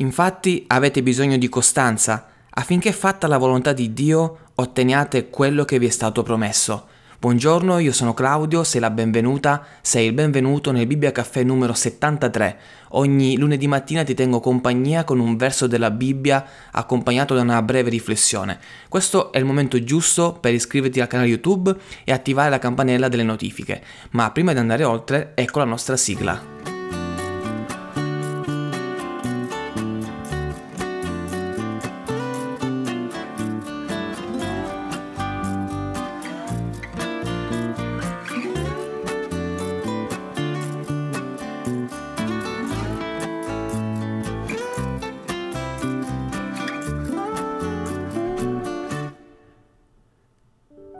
Infatti avete bisogno di costanza affinché fatta la volontà di Dio otteniate quello che vi è stato promesso. Buongiorno, io sono Claudio, sei la benvenuta, sei il benvenuto nel Bibbia Caffè numero 73. Ogni lunedì mattina ti tengo compagnia con un verso della Bibbia accompagnato da una breve riflessione. Questo è il momento giusto per iscriverti al canale YouTube e attivare la campanella delle notifiche. Ma prima di andare oltre, ecco la nostra sigla.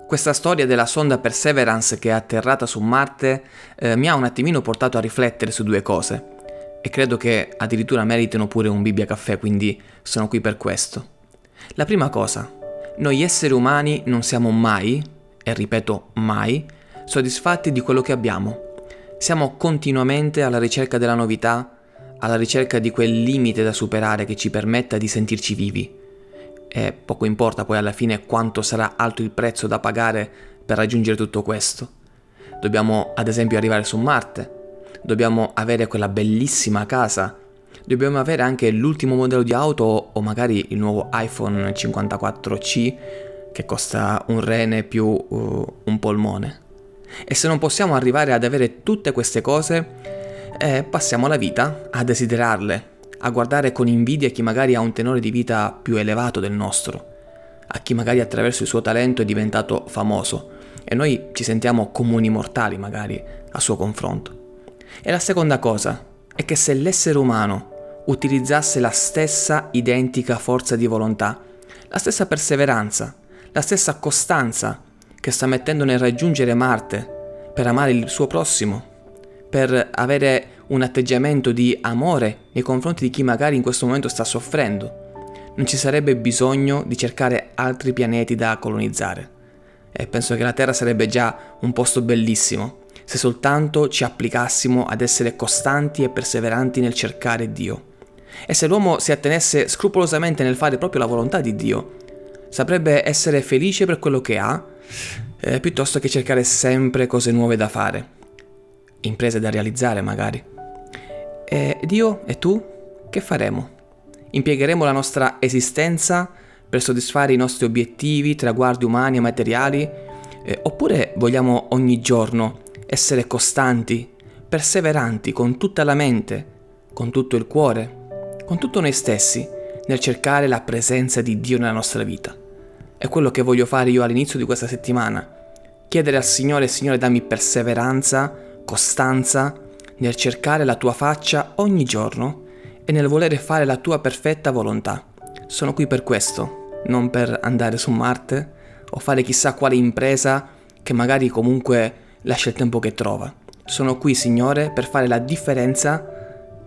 Questa storia della sonda Perseverance che è atterrata su Marte eh, mi ha un attimino portato a riflettere su due cose e credo che addirittura meritino pure un Bibbia caffè, quindi sono qui per questo. La prima cosa, noi esseri umani non siamo mai, e ripeto mai, soddisfatti di quello che abbiamo. Siamo continuamente alla ricerca della novità, alla ricerca di quel limite da superare che ci permetta di sentirci vivi e poco importa poi alla fine quanto sarà alto il prezzo da pagare per raggiungere tutto questo. Dobbiamo ad esempio arrivare su Marte, dobbiamo avere quella bellissima casa, dobbiamo avere anche l'ultimo modello di auto o magari il nuovo iPhone 54C che costa un rene più uh, un polmone. E se non possiamo arrivare ad avere tutte queste cose, eh, passiamo la vita a desiderarle, a guardare con invidia chi magari ha un tenore di vita più elevato del nostro, a chi magari attraverso il suo talento è diventato famoso e noi ci sentiamo comuni mortali magari a suo confronto. E la seconda cosa è che se l'essere umano utilizzasse la stessa identica forza di volontà, la stessa perseveranza, la stessa costanza che sta mettendo nel raggiungere Marte per amare il suo prossimo, per avere un atteggiamento di amore nei confronti di chi magari in questo momento sta soffrendo. Non ci sarebbe bisogno di cercare altri pianeti da colonizzare. E penso che la Terra sarebbe già un posto bellissimo se soltanto ci applicassimo ad essere costanti e perseveranti nel cercare Dio. E se l'uomo si attenesse scrupolosamente nel fare proprio la volontà di Dio, saprebbe essere felice per quello che ha, eh, piuttosto che cercare sempre cose nuove da fare, imprese da realizzare magari. E Dio e tu che faremo? Impiegheremo la nostra esistenza per soddisfare i nostri obiettivi, traguardi umani e materiali? Eh, oppure vogliamo ogni giorno essere costanti, perseveranti con tutta la mente, con tutto il cuore, con tutto noi stessi nel cercare la presenza di Dio nella nostra vita? È quello che voglio fare io all'inizio di questa settimana. Chiedere al Signore, Signore dammi perseveranza, costanza, nel cercare la tua faccia ogni giorno e nel volere fare la tua perfetta volontà. Sono qui per questo, non per andare su Marte o fare chissà quale impresa che magari comunque lascia il tempo che trova. Sono qui, Signore, per fare la differenza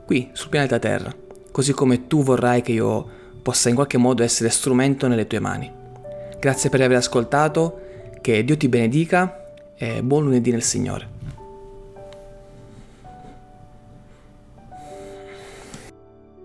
qui sul pianeta Terra, così come tu vorrai che io possa in qualche modo essere strumento nelle tue mani. Grazie per aver ascoltato, che Dio ti benedica e buon lunedì nel Signore.